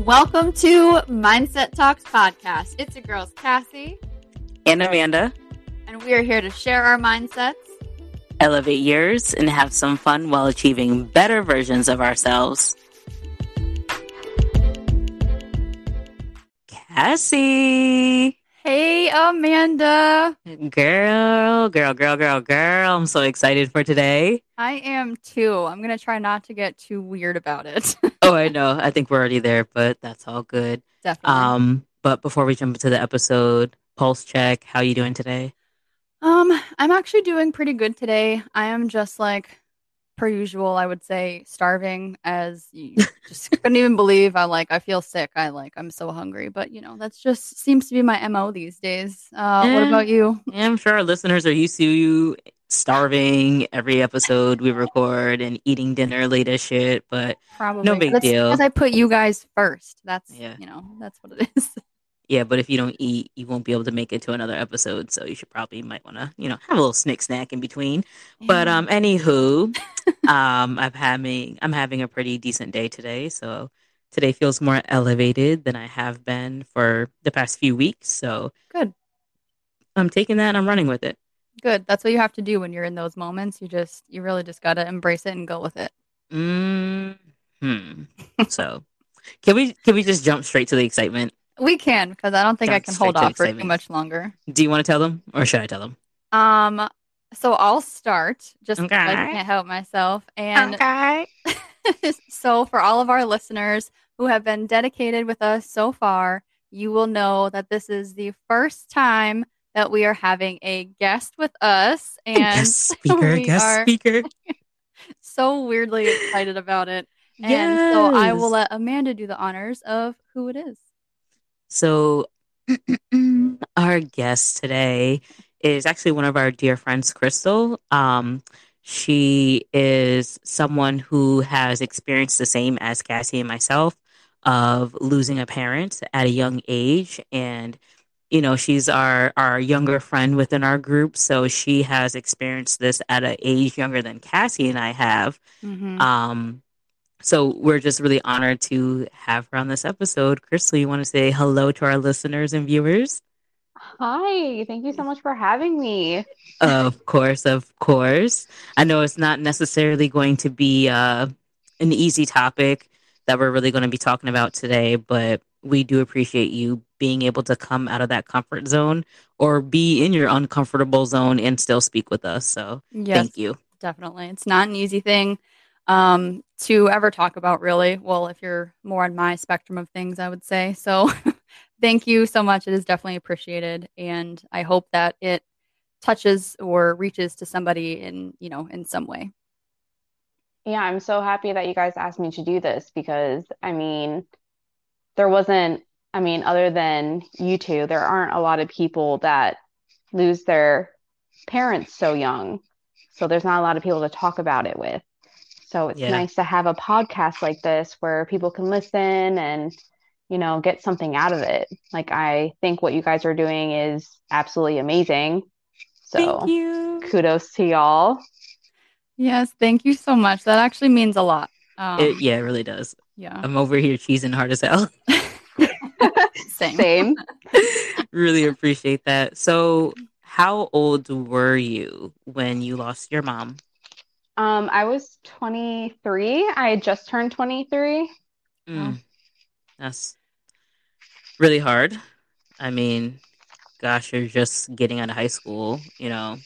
Welcome to Mindset Talks Podcast. It's your girls, Cassie and Amanda, and we are here to share our mindsets, elevate yours, and have some fun while achieving better versions of ourselves. Cassie. Hey, Amanda. Girl, girl, girl, girl, girl. I'm so excited for today. I am too. I'm going to try not to get too weird about it. oh, I know. I think we're already there, but that's all good. Definitely. Um, but before we jump into the episode, pulse check. How are you doing today? Um, I'm actually doing pretty good today. I am just like per usual, I would say starving as you just couldn't even believe I like I feel sick. I like I'm so hungry. But you know, that's just seems to be my MO these days. Uh what about you? I'm sure our listeners are used to you starving every episode we record and eating dinner late as shit, but Probably. no big deal. Because I put you guys first. That's yeah. you know, that's what it is. Yeah, but if you don't eat, you won't be able to make it to another episode. So you should probably might want to, you know, have a little snick snack in between. Yeah. But um, anywho, um, I'm having I'm having a pretty decent day today. So today feels more elevated than I have been for the past few weeks. So good. I'm taking that and I'm running with it. Good. That's what you have to do when you're in those moments. You just you really just gotta embrace it and go with it. Hmm. so, can we can we just jump straight to the excitement? We can because I don't think I can hold off for too much longer. Do you want to tell them, or should I tell them? Um, so I'll start just okay. I can't help myself. And okay. so for all of our listeners who have been dedicated with us so far, you will know that this is the first time that we are having a guest with us, and guest speaker, guest speaker. so weirdly excited about it. Yes. And so I will let Amanda do the honors of who it is. So, our guest today is actually one of our dear friends, Crystal. Um, she is someone who has experienced the same as Cassie and myself of losing a parent at a young age. And, you know, she's our, our younger friend within our group. So she has experienced this at an age younger than Cassie and I have. Mm-hmm. Um, so we're just really honored to have her on this episode. Crystal, you want to say hello to our listeners and viewers? Hi, thank you so much for having me. of course, of course. I know it's not necessarily going to be uh, an easy topic that we're really going to be talking about today, but we do appreciate you being able to come out of that comfort zone or be in your uncomfortable zone and still speak with us. So yes, thank you. Definitely. It's not an easy thing um, to ever talk about, really. Well, if you're more on my spectrum of things, I would say. So thank you so much. It is definitely appreciated. And I hope that it touches or reaches to somebody in, you know, in some way. Yeah, I'm so happy that you guys asked me to do this because I mean, there wasn't, I mean, other than you two, there aren't a lot of people that lose their parents so young. So there's not a lot of people to talk about it with. So it's yeah. nice to have a podcast like this where people can listen and, you know, get something out of it. Like I think what you guys are doing is absolutely amazing. So kudos to y'all. Yes, thank you so much. That actually means a lot. Um, it, yeah, it really does. Yeah. I'm over here cheesing hard as hell. Same. Same. really appreciate that. So, how old were you when you lost your mom? Um, I was 23. I had just turned 23. Mm. That's really hard. I mean, gosh, you're just getting out of high school, you know,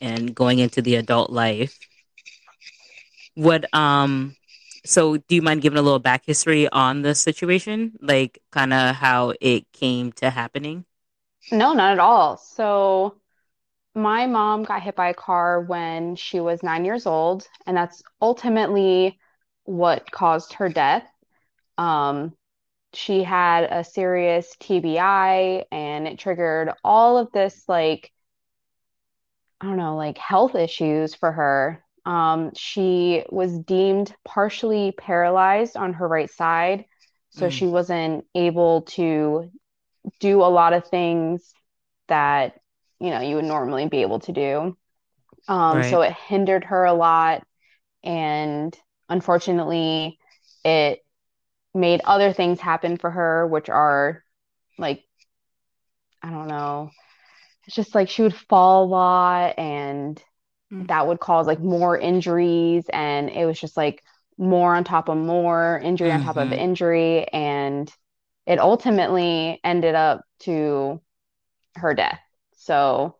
and going into the adult life. What um so do you mind giving a little back history on the situation? Like kind of how it came to happening? No, not at all. So my mom got hit by a car when she was nine years old, and that's ultimately what caused her death. Um, she had a serious TBI, and it triggered all of this, like, I don't know, like health issues for her. Um, she was deemed partially paralyzed on her right side, so mm. she wasn't able to do a lot of things that you know you would normally be able to do um, right. so it hindered her a lot and unfortunately it made other things happen for her, which are like, I don't know, it's just like she would fall a lot and Mm. that would cause like more injuries. And it was just like more on top of more, injury on top of Mhm. injury. And it ultimately ended up to her death. So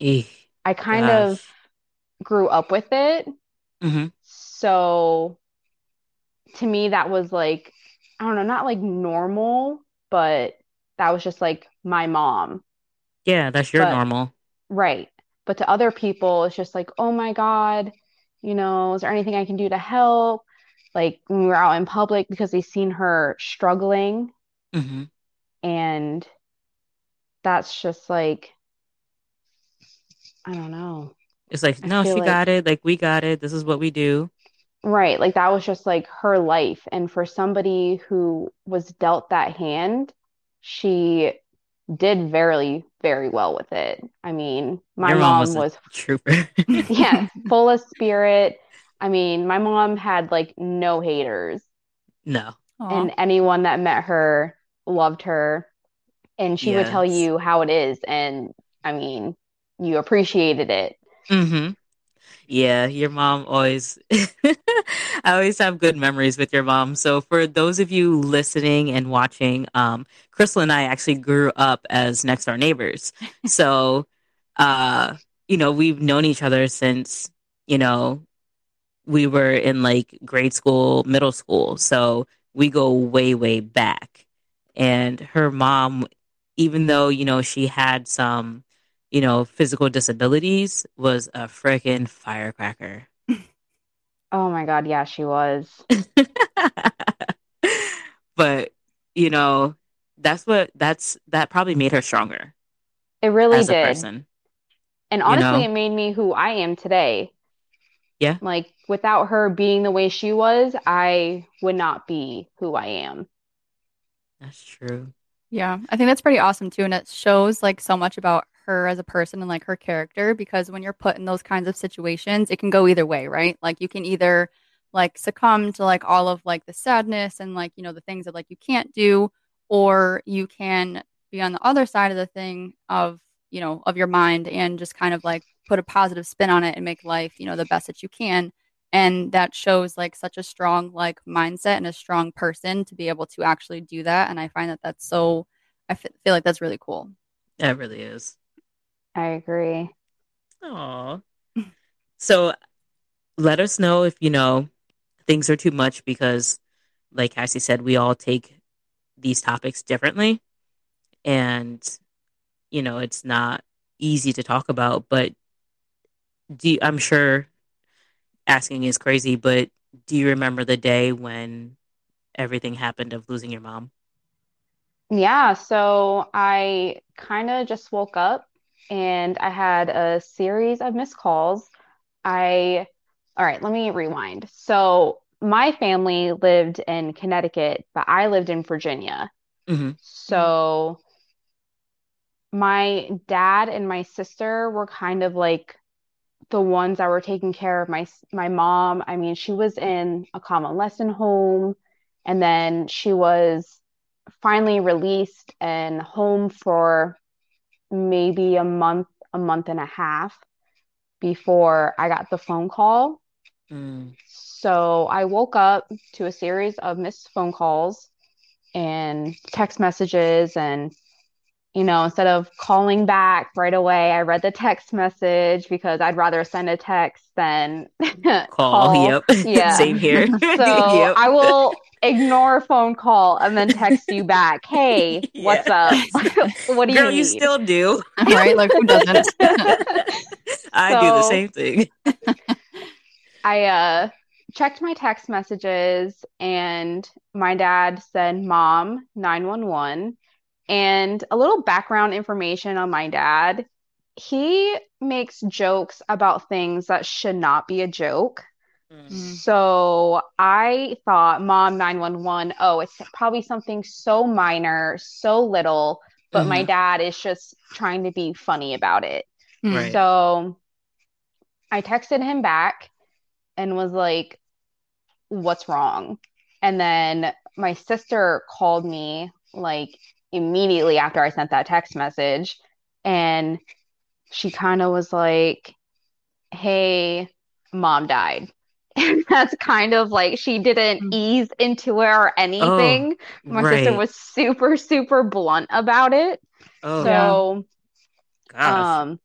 Eek. I kind Gosh. of grew up with it. Mhm. So to me, that was like, I don't know, not like normal, but that was just like my mom. Yeah, that's your But- normal. Right. But to other people, it's just like, oh my God, you know, is there anything I can do to help? Like when we were out in public because they've seen her struggling hmm and that's just like, I don't know. It's like, no, she like- got it. Like we got it. This is what we do. Right. Like that was just like her life. And for somebody who was dealt that hand, she did very, very well with it. I mean, my Your mom mom was a was, Trooper. yeah, full of spirit. I mean, my mom had like no haters, no. Aw. and anyone that met her loved her. And she would tell you how it is. And I mean, you appreciated it. hmm Yeah, your mom always. I always have good memories with your mom. So for those of you listening and watching, um, Crystal and I actually grew up as next door neighbors. So, uh, you know, we've known each other since you know we were in like grade school, middle school. So we go way, way back. And her mom, even though you know she had some you know, physical disabilities was a freaking firecracker. Oh my God, yeah, she was. but, you know, that's what that's that probably made her stronger It really as a did. person. And honestly, know? it made me who I am today. Yeah. Like without her being the way she was, I would not be who I am. That's true. Yeah, I think that's pretty awesome too. And it shows like so much about her as a person and like her character because when you're put in those kinds of situations, it can go either way, right? Like you can either like succumb to like all of like the sadness and like, you know, the things that like you can't do, or you can be on the other side of the thing of, you know, of your mind and just kind of like put a positive spin on it and make life, you know, the best that you can. And that shows like such a strong like mindset and a strong person to be able to actually do that. And I find that that's so, I f- feel like that's really cool. It really is. I agree. Aw. So let us know if you know things are too much because, like Cassie said, we all take these topics differently. And, you know, it's not easy to talk about, but do you, I'm sure asking is crazy, but do you remember the day when everything happened of losing your mom? Yeah, so I kind of just woke up and I had a series of missed calls. I, all right, let me rewind. So my family lived in Connecticut, but I lived in Virginia. hmm So my dad and my sister were kind of like the ones that were taking care of my my mom. I mean, she was in a convalescent home, and then she was finally released and home for maybe a month, a month and a half before I got the phone call. Mm. So I woke up to a series of missed phone calls and text messages and you know, instead of calling back right away, I read the text message because I'd rather send a text than Call. Yep. Yeah. Same here. So Yep. I will ignore a phone call and then text you back. Hey, what's up? What do you Girl, you need? still do. right? Like who doesn't? I do the same thing. I uh checked my text messages and my dad said mom 911 and a little background information on my dad. He makes jokes about things that should not be a joke. Mm. So I thought mom 911, oh, it's probably something so minor, so little, but my Mhm. dad is just trying to be funny about it. Mm. Right. So I texted him back and was like, what's wrong? And then my sister called me like immediately after I sent that text message and she kind of was like, "Hey, mom died." And that's kind of like she didn't Mm. ease into it or anything. My sister was super, super blunt about it. Oh So, gosh. um,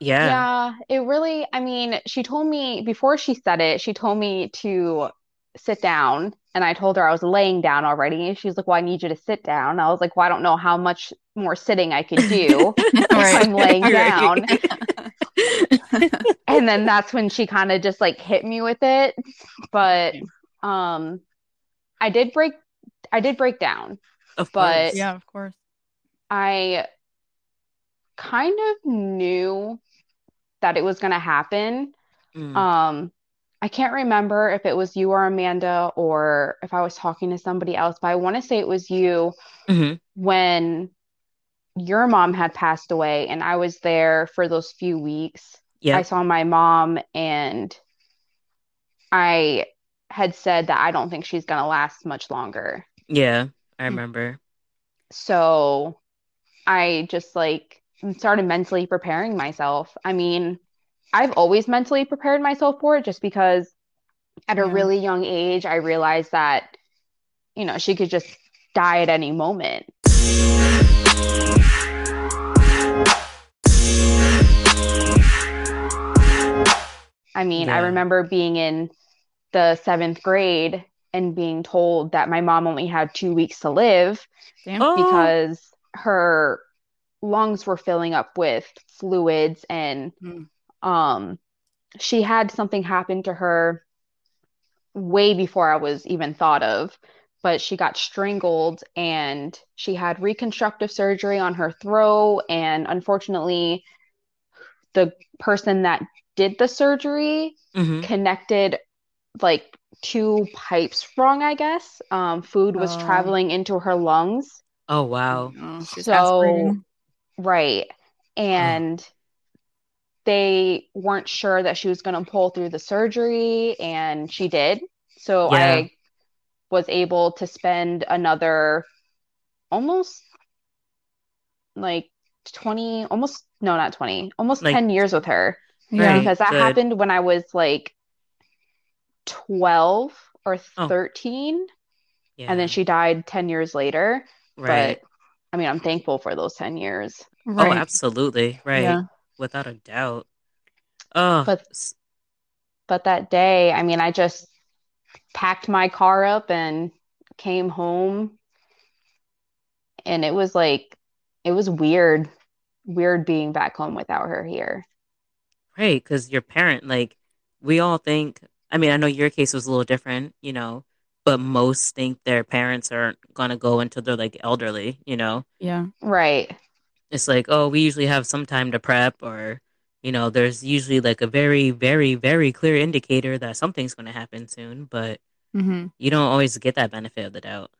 yeah. yeah, it really, I mean, she told me before she said it, she told me to sit down. And I told her I was laying down already. And she's like, Well, I need you to sit down. I was like, Well, I don't know how much more sitting I could do Right. I'm laying Right. down. And then that's when she kind of just like hit me with it. But um I did break I did break down. Of But- course. yeah, of course. I kind of knew that it was going to happen. Mm. Um, I can't remember if it was you or Amanda or if I was talking to somebody else, but I want to say it was you Mhm. when your mom had passed away and I was there for those few weeks. Yeah. I saw my mom and I had said that I don't think she's going to last much longer. Yeah. I remember. So I just like started mentally preparing myself. I mean, I've always mentally prepared myself for it just because at a really young age, I realized that, you know, she could just die at any moment. I mean, I remember being in the seventh grade and being told that my mom only had two weeks to live Damn. Oh. because her lungs were filling up with fluids and Hmm. Um she had something happen to her way before I was even thought of but she got strangled and she had reconstructive surgery on her throat and unfortunately the person that did the surgery Mhm. connected like two pipes wrong I guess um food was Oh. traveling into her lungs Oh wow. Oh, So- Right. And they weren't sure that she was going to pull through the surgery, and she did. So Yeah. I was able to spend another almost like 20, almost, no, not 20, almost Like- 10 years with her Yeah. Because that good. happened when I was like 12 or Oh. 13, Yeah. and then she died 10 years later. right. But I mean, I'm thankful for those 10 years. Oh, absolutely. Right. Yeah. Without a doubt. Oh, But- But that day, I mean, I just packed my car up and came home. And it was like, it was weird, weird being back home without her here. right. Because your parent, like, we all think, I mean, I know your case was a little different, you know, but most think their parents aren't going to go until they're like elderly, you know? Yeah. Right. It's like, oh, we usually have some time to prep, or, you know, there's usually like a very, very, very clear indicator that something's going to happen soon, but hmm you don't always get that benefit of the doubt.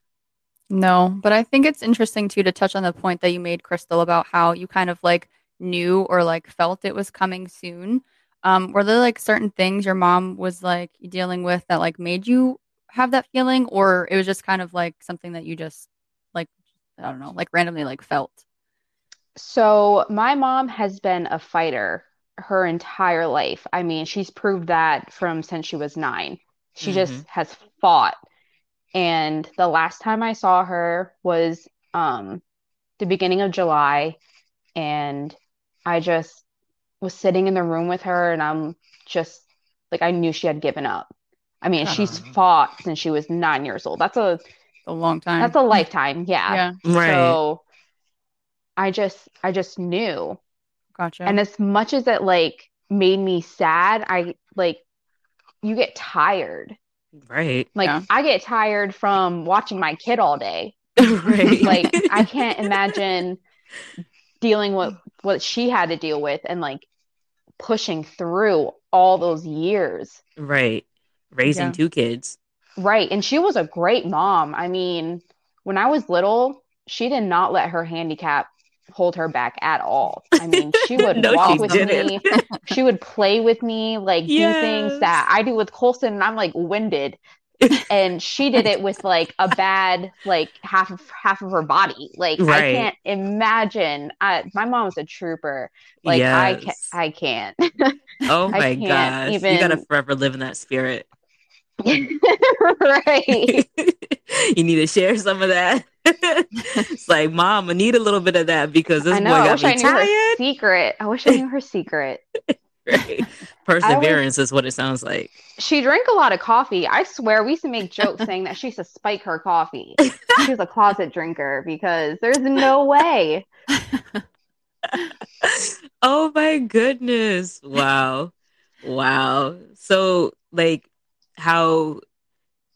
No, but I think it's interesting too to touch on the point that you made, Crystal, about how you kind of like knew or like felt it was coming soon. Um, were there like certain things your mom was like dealing with that like made you have that feeling, or it was just kind of like something that you just like I don't know, like randomly like felt? So my mom has been a fighter her entire life. I mean, she's proved that from since she was nine. She just Mhm. has fought. And the last time I saw her was um the beginning of July, and I just was sitting in the room with her, and I'm just like I knew she had given up. I mean, she's Uh-huh. fought since she was nine years old. That's a A long time. that's a lifetime, yeah. yeah. Right. So I just I just knew. Gotcha. And as much as it like made me sad, I like you get tired. right. Like Yeah. I get tired from watching my kid all day. right. Like I can't imagine dealing with what she had to deal with and like pushing through all those years. Right. Raising Yeah. two kids. Right. And she was a great mom. I mean, when I was little, she did not let her handicap hold her back at all. I mean, she would No, walk she with didn't. me. She would play with me, like do things that I do with Colson, and I'm like winded. and she did it with like a bad like half of half of her body like i can't imagine I, my mom's a trooper like i can't i can't Oh I my can't gosh. You gotta forever live in that spirit. right you need to share some of that. It's like, Mom, I need a little bit of that because this i know boy i got i me her tired. secret i wish i knew her secret Right. Perseverance is what it sounds like. she drank a lot of coffee i swear we used to make jokes saying that she used to spike her coffee she was a closet drinker because there's no way oh my goodness. Wow. Wow. So like how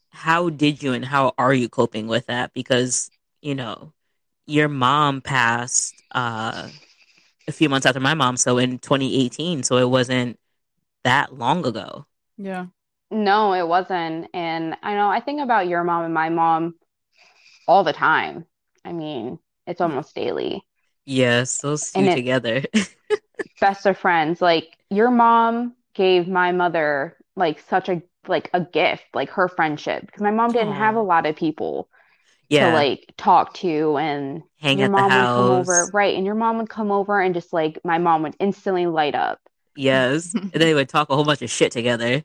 how did you and how are you coping with that? Because, you know, your mom passed uh a few months after my mom, so in 2018, so it wasn't that long ago. Yeah. No, it wasn't. And I know I think about your mom and my mom all the time. I mean, it's almost daily. Yes, those two And together. Best of friends. Like your mom gave my mother like such a like a gift, like her friendship, because my mom didn't have a lot of people yeah, to like talk to and hang your at the mom would come over, right? And your mom would come over and just like my mom would instantly light up. Yes, and they would talk a whole bunch of shit together.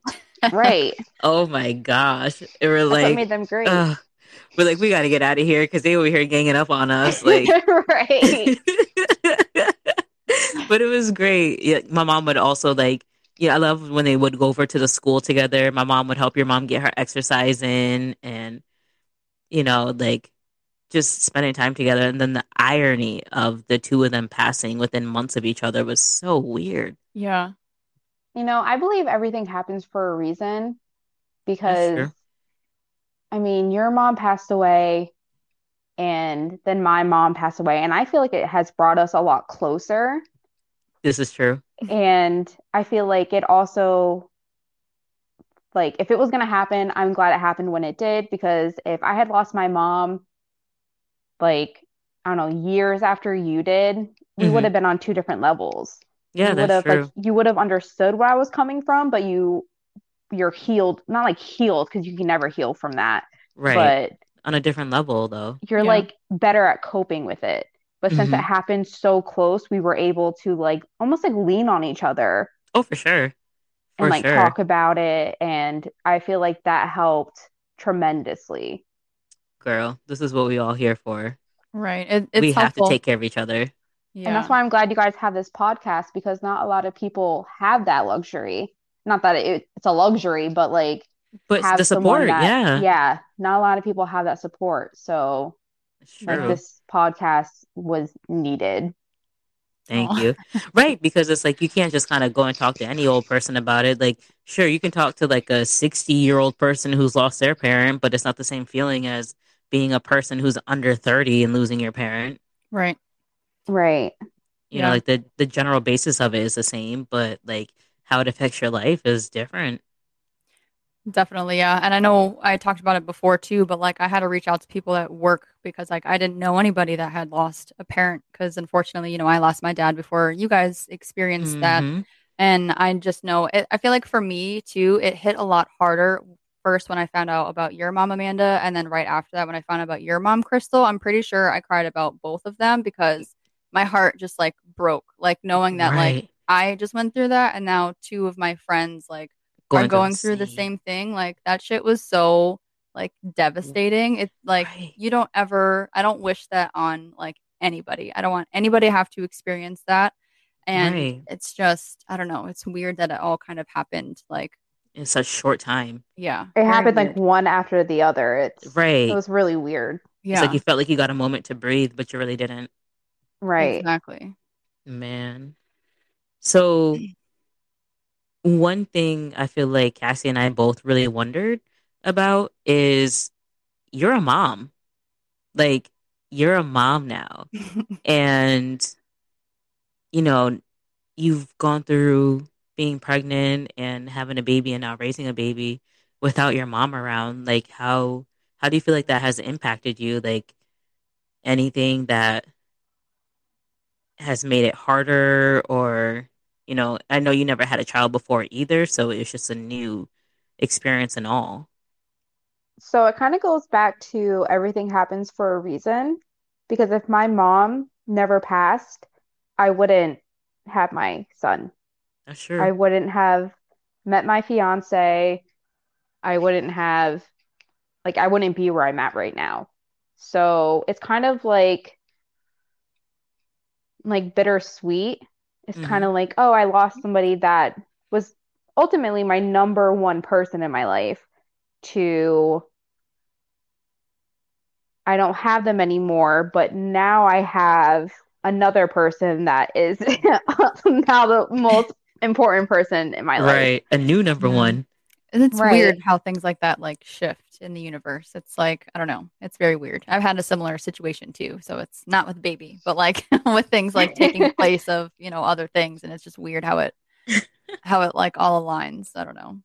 Right. Oh my gosh, it were That's what like, made them great. ugh. we're like, we got to get out of here because they over here ganging up on us. Like, right. but it was great. Yeah, my mom would also like, yeah, I love when they would go over to the school together. My mom would help your mom get her exercise in, and you know, like just spending time together. And then the irony of the two of them passing within months of each other was so weird. Yeah. You know, I believe everything happens for a reason because true. I mean, your mom passed away and then my mom passed away, and I feel like it has brought us a lot closer. This is true. And I feel like it also, like, if it was going to happen, I'm glad it happened when it did because if I had lost my mom, like, I don't know, years after you did, we Mhm. would have been on two different levels. Yeah, you would that's have true. like you would have understood where I was coming from, but you you're healed, not like healed because you can never heal from that, right. but On a different level, though. you're Yeah. like better at coping with it. But since it Mhm. happened so close, we were able to like almost like lean on each other Oh, for sure. For and like sure. talk about it. And I feel like that helped tremendously. Girl, this is what we all here for. Right. It, it's we have to take care of each other. Yeah. And that's why I'm glad you guys have this podcast because not a lot of people have that luxury. Not that it, it's a luxury, but like But have the support, that, yeah. yeah, not a lot of people have that support. So It's like this podcast was needed. Thank Aw. you. Right, because it's like you can't just kind of go and talk to any old person about it. Like, sure, you can talk to like a 60 year old person who's lost their parent, but it's not the same feeling as being a person who's under 30 and losing your parent. right. Right. You know, like the, the general basis of it is the same, but like how it affects your life is different. Definitely, yeah. And I know I talked about it before too, but like I had to reach out to people at work because like I didn't know anybody that had lost a parent because unfortunately, you know, I lost my dad before you guys experienced that. Mhm. And I just know it, I feel like for me too, it hit a lot harder first when I found out about your mom, Amanda. And then right after that, when I found out about your mom, Crystal, I'm pretty sure I cried about both of them because my heart just like broke, like knowing that like I just went through that. And now two of my friends like are going through the same thing. Like that shit was so like devastating. It's like Right. you don't ever I don't wish that on like anybody. I don't want anybody to have to experience that. And Right. it's just I don't know, it's weird that it all kind of happened like in such short time. yeah. It very happened like one after the other. It's Right. it was really weird. yeah. It's like you felt like you got a moment to breathe, but you really didn't. Right. Exactly. Man. So one thing I feel like Cassie and I both really wondered about is you're a mom. Like you're a mom now. And you know, you've gone through being pregnant and having a baby and now raising a baby without your mom around. Like how how do you feel like that has impacted you? Like anything that has made it harder or you know i know you never had a child before either so it's just a new experience and all So it kind of goes back to everything happens for a reason. Because if my mom never passed, I wouldn't have my son. Oh, That's I wouldn't have met my fiance. I wouldn't have, like, I wouldn't be where I'm at right now. So it's kind of like, like bittersweet. It's kind hmm of like, oh, I lost somebody that was ultimately my number one person in my life to I don't have them anymore, but now I have another person that is now the most important person in my life. Right. A new number one. And it's Right. weird how things like that like shift in the universe. It's like, I don't know. It's very weird. I've had a similar situation too. So it's not with baby, but like with things like taking place of, you know, other things. And it's just weird how it how it like all aligns. I don't know.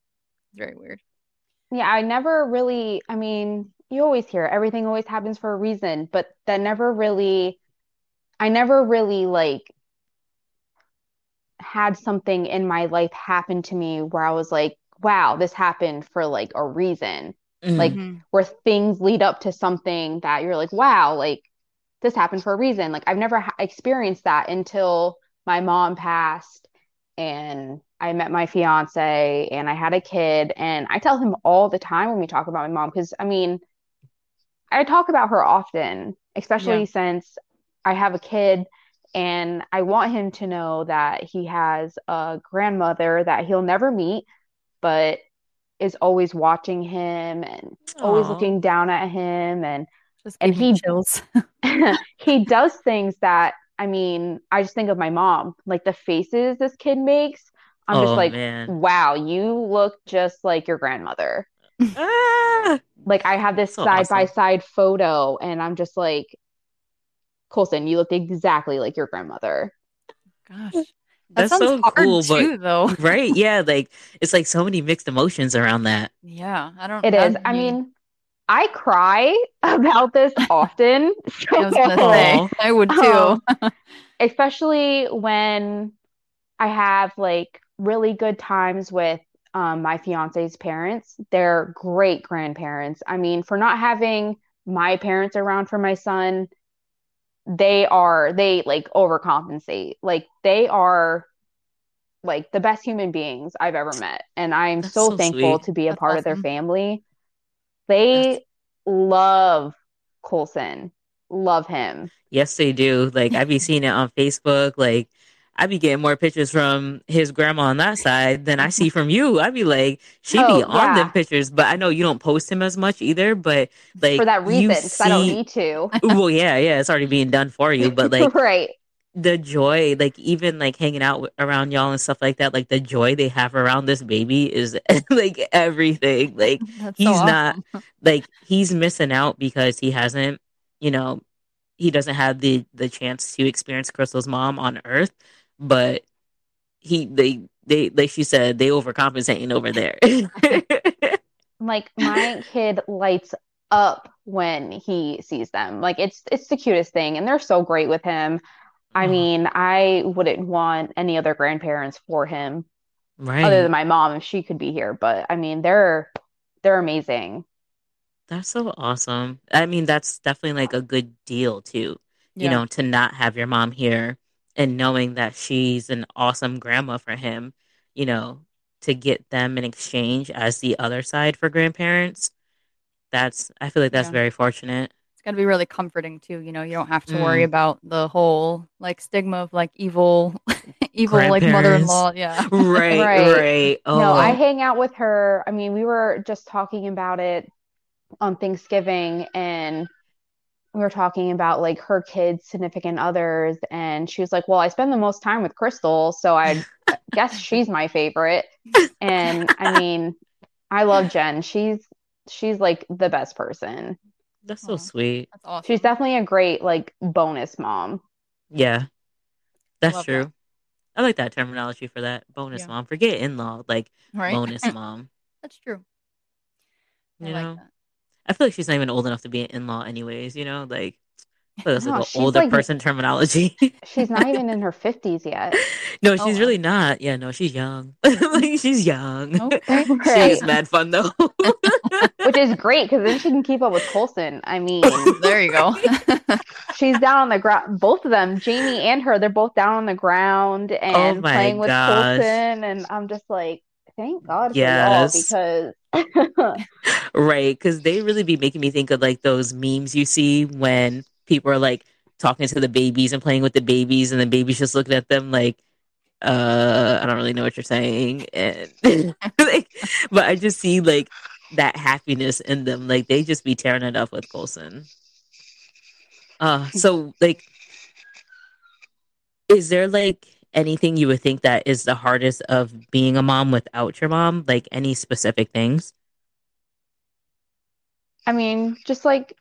It's very weird. Yeah, I never really, I mean, you always hear everything always happens for a reason, but that never really, I never really like had something in my life happen to me where I was like, wow, this happened for like a reason. Mm. Like where things lead up to something that you're like, wow, like this happened for a reason. Like I've never ha experienced that until my mom passed and I met my fiance and I had a kid. And I tell him all the time when we talk about my mom, because I mean, I talk about her often, Yeah. especially since I have a kid and I want him to know that he has a grandmother that he'll never meet, but is always watching him and always looking down at him and Just and he chills. he does things that I mean, I just think of my mom, like the faces this kid makes. I'm just Oh like, man. wow, you look just like your grandmother. Ah, Like I have this side by side photo and I'm just like, Colson, you look exactly like your grandmother. Gosh. That That's sounds so hard cool, but though. right, yeah, like it's like so many mixed emotions around that. Yeah. I don't It is. that'd I mean, I cry about this often. I was So, say Oh, I would too. um, especially when I have like really good times with um, my fiance's parents. They're great grandparents. I mean, for not having my parents around for my son, they are, they like overcompensate. Like, they are like the best human beings I've ever met. And I'm so so thankful sweet. to be a That's part of their awesome. family. They love Colson, love him. yes, they do. Like i've been seeing it on Facebook. Like I be getting more pictures from his grandma on that side than I see from you. I be like, she be Oh, on them pictures, but I know you don't post him as much either. But like for that reason, because I don't see, need to. well, yeah, yeah, it's already being done for you. But like Right. the joy, like even like hanging out around y'all and stuff like that, like the joy they have around this baby is like everything. Like That's so he's not like he's missing out because he hasn't, you know, he doesn't have the the chance to experience Crystal's mom on Earth, but he they they like she said they overcompensating over there. Like my kid lights up when he sees them. Like it's it's the cutest thing and they're so great with him. I oh, mean, I wouldn't want any other grandparents for him Right. other than my mom if she could be here, but I mean, they're they're amazing. That's so awesome. I mean, that's definitely like a good deal too, you Yeah. know, to not have your mom here and knowing that she's an awesome grandma for him, you know, to get them in exchange as the other side for grandparents. That's, I feel like that's Yeah. very fortunate. It's gotta be really comforting too, you know, you don't have to worry Mm, about the whole like stigma of like evil evil like mother-in-law. Yeah. Right, Right. right. No, I Oh, hang out with her. I mean, we were just talking about it on Thanksgiving and we were talking about like her kids' significant others, and she was like, "Well, I spend the most time with Crystal, so I guess she's my favorite." And I mean, I love Jen. She's she's like the best person. that's so Oh, sweet. that's awesome. She's definitely a great like bonus mom. Yeah, that's love that. true. I like that terminology for that. Bonus Yeah. mom. Forget in law, like Right? bonus mom. That's true. I You like know? that. I feel like she's not even old enough to be an in law, anyways, you know? Like, That's No, like an older like- person terminology. She's not even in her 50s yet. no, Oh, she's wow. really not. Yeah, no, she's young. like she's young. Okay. She Right. is mad fun though. Which is great because then she can keep up with Colson. I mean, there you go. she's down on the ground. Both of them, Jamie and her, they're both down on the ground oh and Oh my playing with gosh. Colson. And I'm just like, thank God for Yes. y'all because Right, because they really be making me think of like those memes you see when people are like talking to the babies and playing with the babies, and the babies just looking at them like, uh, I don't really know what you're saying, and like, but I just see like that happiness in them, like they just be tearing it up with Colson. Uh, so like, is there like anything you would think that is the hardest of being a mom without your mom? Like any specific things? I mean, just like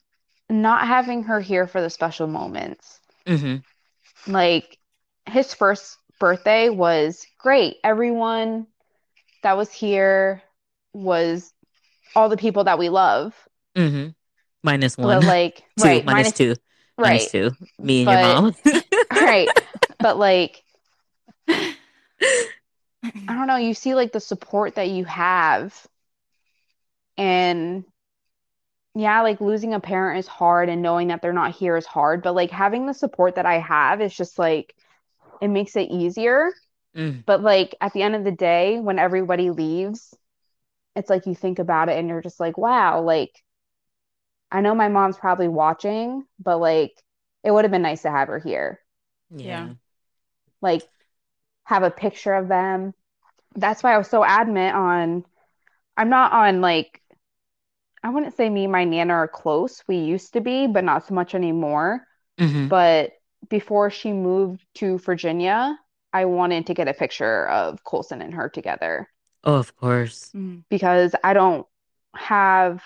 not having her here for the special moments. Mm-hmm. Like his first birthday was great. Everyone that was here was all the people that we love. Mm-hmm. Minus But one. like, two. right, minus minus- two. right, Minus two. Me and But- your mom. right. But like, I don't know, you see like the support that you have. And yeah, like losing a parent is hard and knowing that they're not here is hard, but like having the support that I have is just like it makes it easier. Mm, But like at the end of the day, when everybody leaves, it's like you think about it and you're just like, wow, like I know my mom's probably watching, but like it would have been nice to have her here. yeah. Like have a picture of them. That's why I was so adamant on I'm not on like I wouldn't say me and my Nana are close. We used to be, but not so much anymore. Mhm. But before she moved to Virginia, I wanted to get a picture of Colson and her together. Oh, of course. Mm. because I don't have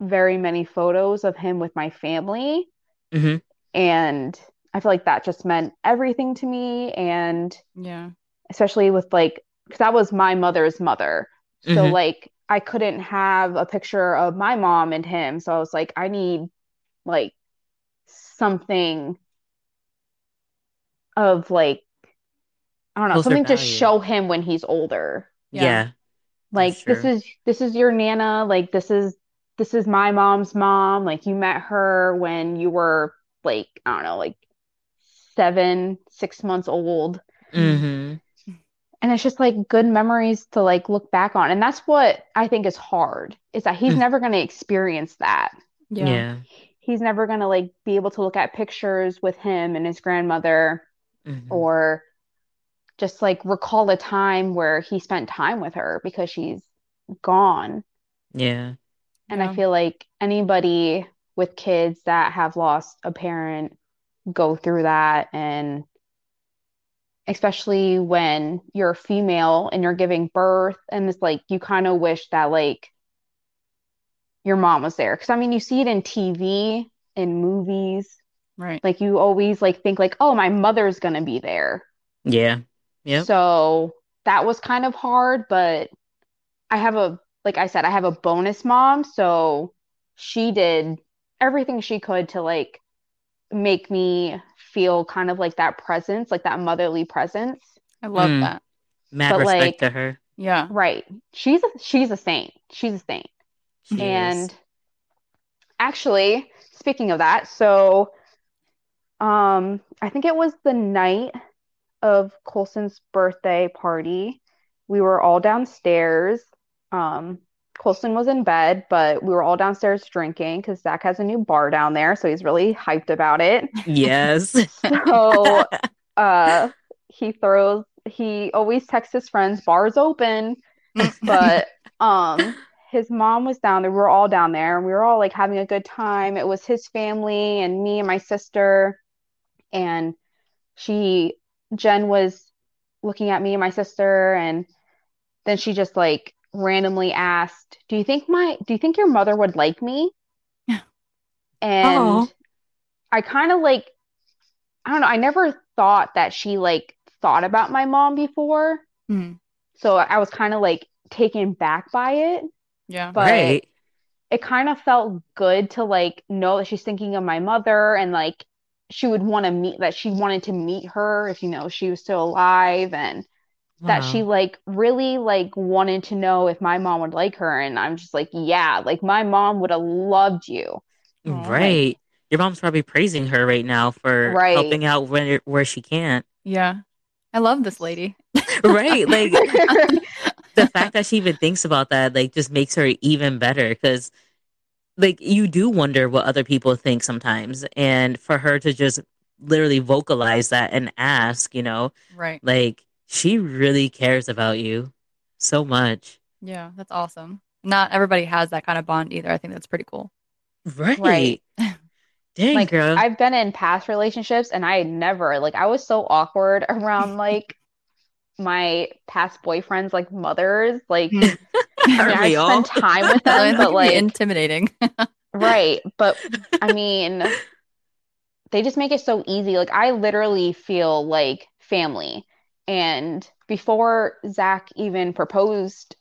very many photos of him with my family. Mhm. And I feel like that just meant everything to me. And Yeah. especially with like, because that was my mother's mother. So, Mhm. like, I couldn't have a picture of my mom and him. So I was like, I need like something of like, I don't know, Closer something to show him when he's older Yeah. Yeah. like this is this is your nana like this is this is my mom's mom like you met her when you were like i don't know like seven six months old hmm and it's just like good memories to like look back on and that's what i think is hard is that he's Mm. never going to experience that Yeah. Yeah. he's never going to like be able to look at pictures with him and his grandmother Mhm. or just like recall a time where he spent time with her because she's gone Yeah. And Yeah. I feel like anybody with kids that have lost a parent go through that. And especially when you're a female and you're giving birth, and it's like you kind of wish that like your mom was there. Because I mean, you see it in TV, in movies. Right. Like you always like think like, oh, my mother's gonna be there. Yeah. yeah So that was kind of hard, but I have a, like I said, I have a bonus mom. So she did everything she could to like make me feel kind of like that presence, like that motherly presence. I love Mm. that. Mad but, respect like- to her. Yeah. Right. She's a, she's a saint. She's a saint. She is. And actually, speaking of that, so um I think it was the night of Colson's birthday party. We were all downstairs. Um Colson was in bed, but we were all downstairs drinking because Zach has a new bar down there, so he's really hyped about it. yes. So uh he throws he always texts his friends, bar's open but um his mom was down there we were all down there and we were all like having a good time it was his family and me and my sister and she jen was looking at me and my sister and then she just like randomly asked do you think my do you think your mother would like me Yeah. and Aw. i kind of like i don't know i never thought that she like thought about my mom before Mm. so I was kind of like taken back by it, Yeah. but right. it kind of felt good to like know that she's thinking of my mother and like she would want to meet that she wanted to meet her if you know she was still alive and that uh-huh. she like really like wanted to know if my mom would like her and I'm just like yeah like my mom would have loved you Oh, like Right. Your mom's probably praising her right now for right helping out where where she can't. yeah. I love this lady. Right. Like the fact that she even thinks about that like just makes her even better because like you do wonder what other people think sometimes and for her to just literally vocalize that and ask you know Right. like she really cares about you so much Yeah, that's awesome. Not everybody has that kind of bond either. I think that's pretty cool. right right dang like girl I've been in past relationships and I never like I was so awkward around like my past boyfriends like mothers like Mm. I mean I've all? time with them but like intimidating. right but I mean they just make it so easy like I literally feel like family and before Zach even proposed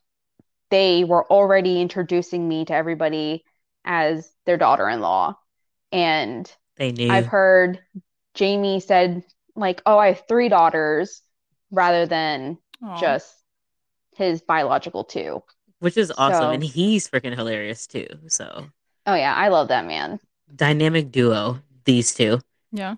they were already introducing me to everybody as their daughter-in-law and they knew. I've heard Jamie said like, "Oh, I have three daughters," rather than Aw. just his biological two. which is awesome So- and he's freaking hilarious too so Oh yeah, I love that man. dynamic duo these two Yeah.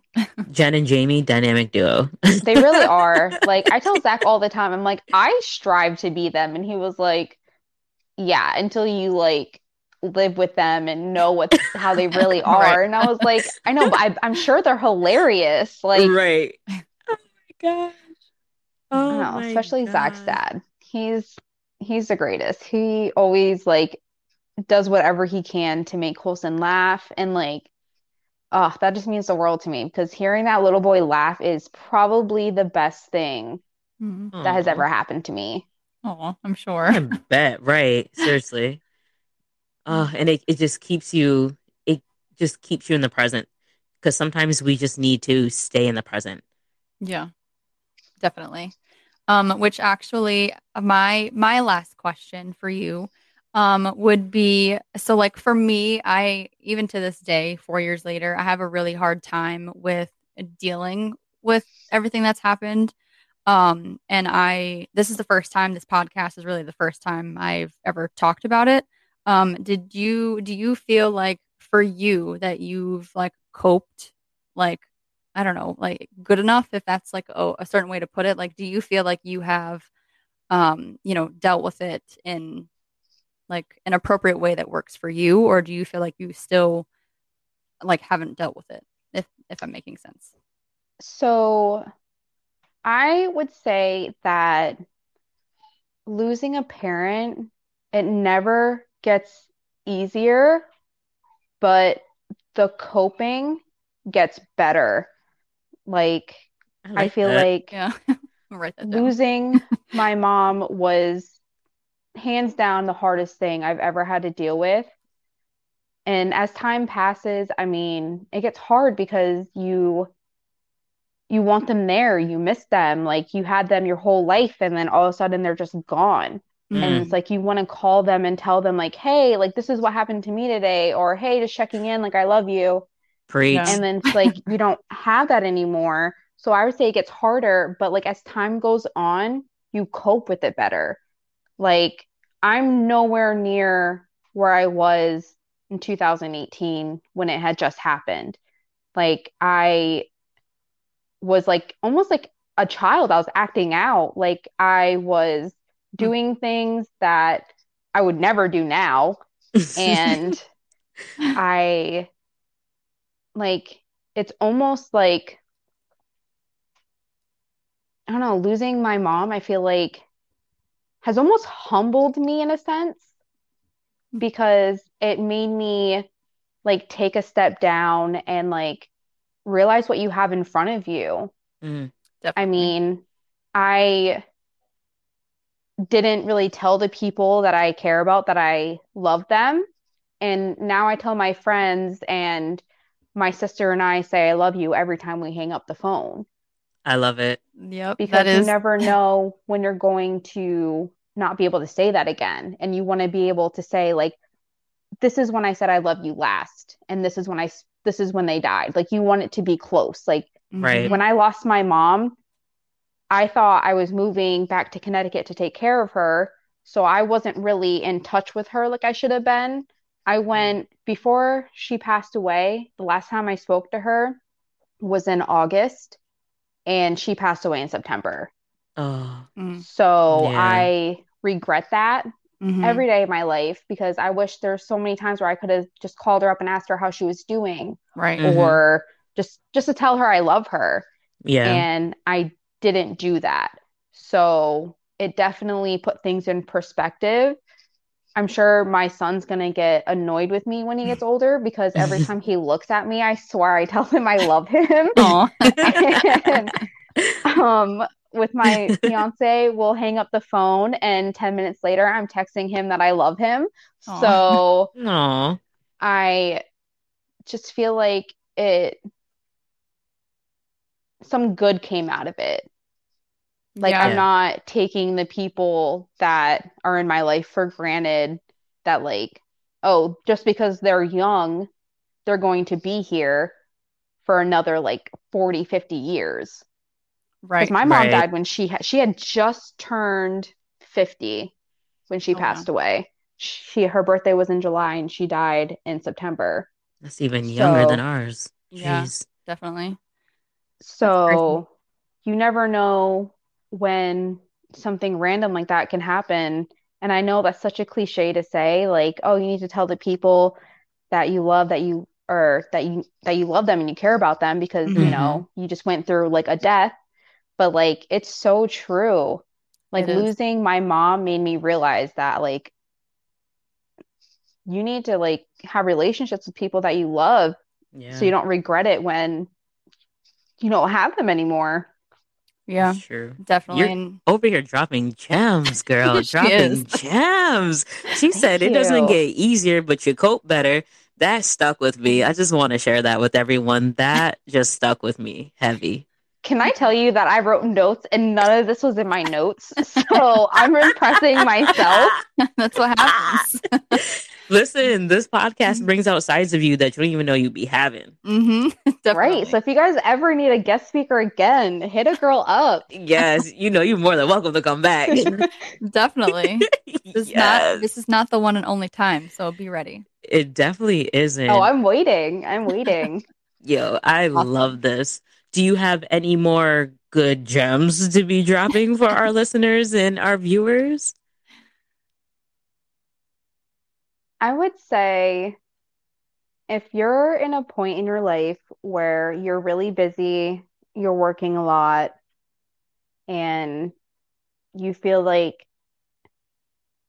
jen and jamie dynamic duo They really are. Like I tell Zach all the time, I'm like, I strive to be them, and he was like, "Yeah, until you like live with them and know what how they really are." Right. And I was like, "I know, but I, I'm sure they're hilarious." Like, right oh my gosh oh don't know, my especially Zach's dad. He's he's the greatest. He always like does whatever he can to make Colson laugh and like oh, that just means the world to me because hearing that little boy laugh is probably the best thing Mm. that has ever happened to me. Oh, I'm sure. I bet, right? Seriously. Uh, and it, it just keeps you it just keeps you in the present. Because sometimes we just need to stay in the present. Yeah, definitely. Um, which actually my my last question for you um would be so like for me, I even to this day, four years later, I have a really hard time with dealing with everything that's happened. Um, and I this is the first time this podcast is really the first time I've ever talked about it. Um, did you do you feel like for you that you've like coped like I don't know, like good enough if that's like a, a certain way to put it. Like, do you feel like you have, um, you know, dealt with it in like an appropriate way that works for you, or do you feel like you still like haven't dealt with it? If if I'm making sense. So I would say that losing a parent, it never gets easier, but the coping gets better. Like, I, I feel that. like Yeah, I'll write that down. losing my mom was hands down the hardest thing I've ever had to deal with. And as time passes, I mean, it gets hard because you you want them there, you miss them, like you had them your whole life and then all of a sudden they're just gone. Mm. And it's like you want to call them and tell them like, "Hey, like this is what happened to me today," or "Hey, just checking in, like I love you." Preach. And then it's like you don't have that anymore. So I would say it gets harder, but like as time goes on, you cope with it better. Like I'm nowhere near where I was in 2018 when it had just happened. Like I was like almost like a child. I was acting out. Like I was hmm. doing things that I would never do now. And I like it's almost like I don't know, losing my mom, I feel like has almost humbled me in a sense because it made me like take a step down and like realize what you have in front of you. Mm. I mean, I didn't really tell the people that I care about that I love them. And now I tell my friends and my sister and I say I love you every time we hang up the phone I love it. Yep, because that you never know when you're going to not be able to say that again. And you want to be able to say, like, this is when I said I love you last, and this is when I, this is when they died. Like you want it to be close. Like Right. when I lost my mom, I thought I was moving back to Connecticut to take care of her. So I wasn't really in touch with her like I should have been. I went before she passed away. The last time I spoke to her was in August, and she passed away in September. Oh, Mm, So Yeah. I regret that mhm. every day of my life because I wish there's so many times where I could have just called her up and asked her how she was doing right. Mhm. or just just to tell her I love her yeah. and I didn't do that. So it definitely put things in perspective. I'm sure my son's gonna get annoyed with me when he gets older because every time he looks at me, I swear I tell him I love him. And, um, with my fiance, we'll hang up the phone, and 10 minutes later, I'm texting him that I love him. Aw. So Aw. I just feel like it, some good came out of it. Like Yeah. I'm not taking the people that are in my life for granted that like, oh, just because they're young, they're going to be here for another like 40, 50 years. Right. Because my mom Right. died when she had she had just turned 50 when she Oh, passed away. She her birthday was in July and she died in September. That's even younger So- than ours. Yeah. Definitely. So you never know when something random like that can happen. And I know that's such a cliche to say, like, oh, you need to tell the people that you love that you or that you that you love them and you care about them because, you Mhm. know, you just went through like a death. But like it's so true. Like It is. losing my mom made me realize that like you need to like have relationships with people that you love Yeah. so you don't regret it when you don't have them anymore. Yeah. True. Definitely. You're- And Over here dropping gems, girl. Dropping gems. She said it doesn't get easier, but you cope better. That stuck with me. I just want to share that with everyone. That just stuck with me heavy. Can I tell you that I wrote notes and none of this was in my notes? So I'm impressing myself. that's what happens. Listen, this podcast brings out sides of you that you don't even know you'd be having. hmm Right. So if you guys ever need a guest speaker again, hit a girl up. Yes, you know you're more than welcome to come back. Definitely. This is not yes, this is not the one and only time, so be ready. it definitely isn't. Oh, I'm waiting. I'm waiting. Yo, I Awesome. love this. Do you have any more good gems to be dropping for our listeners and our viewers? I would say if you're in a point in your life where you're really busy, you're working a lot, and you feel like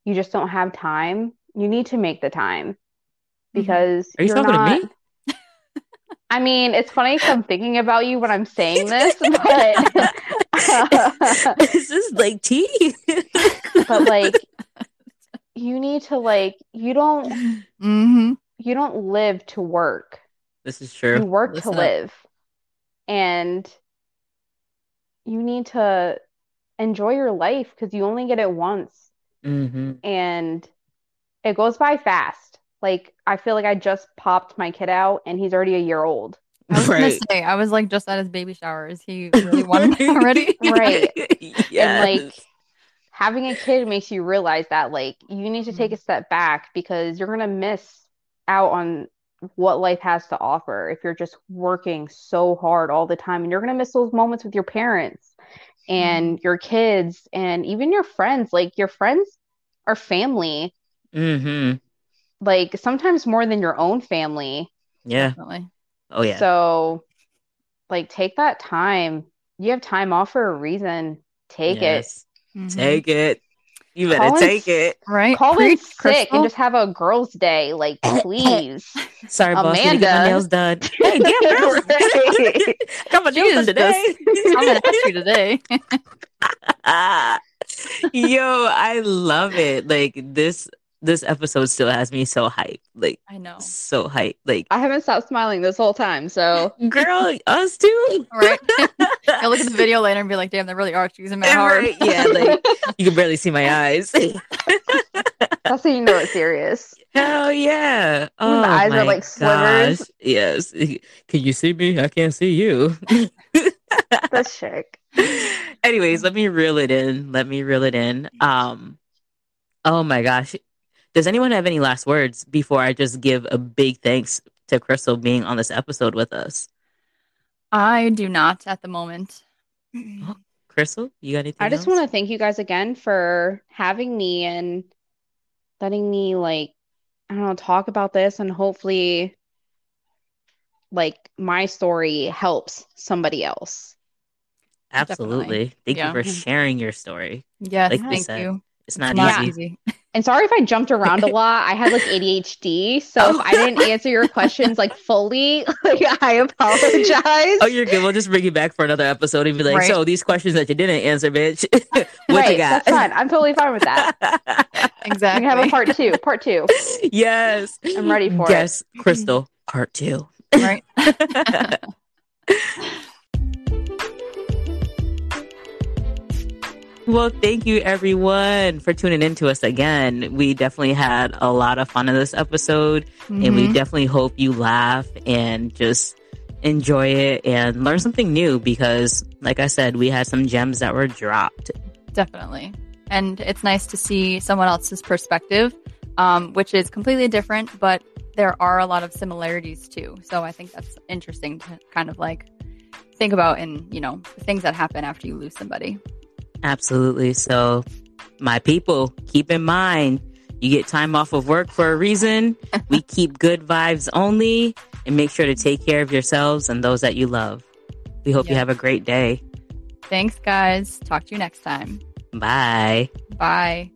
you just don't have time, you need to make the time mm-hmm. because Are you you're talking not. to me? I mean, it's funny because I'm thinking about you when I'm saying this, but Is this is like tea? but like you need to like you don't hmm you don't live to work. this is true. You true. work to up. live. And you need to enjoy your life because you only get it once hmm and it goes by fast. Like I feel like I just popped my kid out and he's already a year old. I was gonna say, I was like just at his baby shower. Is he really wanted me already? Right. yes. And like having a kid makes you realize that like you need to take a step back because you're gonna miss out on what life has to offer if you're just working so hard all the time and you're gonna miss those moments with your parents and your kids and even your friends like your friends are family hmm like sometimes more than your own family Yeah. Definitely. Oh yeah. so like take that time you have time off for a reason take it Yes. Mhm. Take it. You better Call in take it. Right. call in Preach, sick Crystal. and just have a girls day like please Sorry, boss. Need to get my nails done. Hey, damn girl. Right. Got my She nails today. I'm gonna ask you today. Yo, I love it. Like this this episode still has me so hyped. Like I know. so hyped. Like I haven't stopped smiling this whole time so girl, us too. Right. I look at the video later and be like, damn, they really are choosing my heart. Right, Yeah, like you can barely see my eyes. That's how you know it's serious. Hell yeah. Oh, the eyes are my like slivers. gosh. Yes. Can you see me? I can't see you. That's chic. Anyways, let me reel it in. Let me reel it in. Um, oh my gosh. Does anyone have any last words before I just give a big thanks to Crystal being on this episode with us? I do not at the moment. Crystal, you got anything? I just else? want to thank you guys again for having me and letting me like I don't know talk about this and hopefully like my story helps somebody else. Absolutely. Thank Yeah. you for sharing your story. Yeah, Like thank said, you. It's not Not easy. easy. And sorry if I jumped around a lot. I had like ADHD, so if I didn't answer your questions like fully, like I apologize. Oh, you're good. We'll just bring you back for another episode and be like, Right. so these questions that you didn't answer, bitch. what right, you got? that's fine. I'm totally fine with that. We Exactly. can have a part two. Part two. yes. I'm ready for it. Yes, Crystal, part two. right. Well, thank you everyone for tuning in to us again. We definitely had a lot of fun in this episode, and we Mhm. definitely hope you laugh and just enjoy it and learn something new because, like I said, we had some gems that were dropped. Definitely. And it's nice to see someone else's perspective, um, which is completely different, but there are a lot of similarities too. So I think that's interesting to kind of like think about and, you know, things that happen after you lose somebody. Absolutely. So, my people, keep in mind you get time off of work for a reason. we keep good vibes only and make sure to take care of yourselves and those that you love. We hope you have a great day. Thanks, guys. Talk to you next time. Bye. Bye.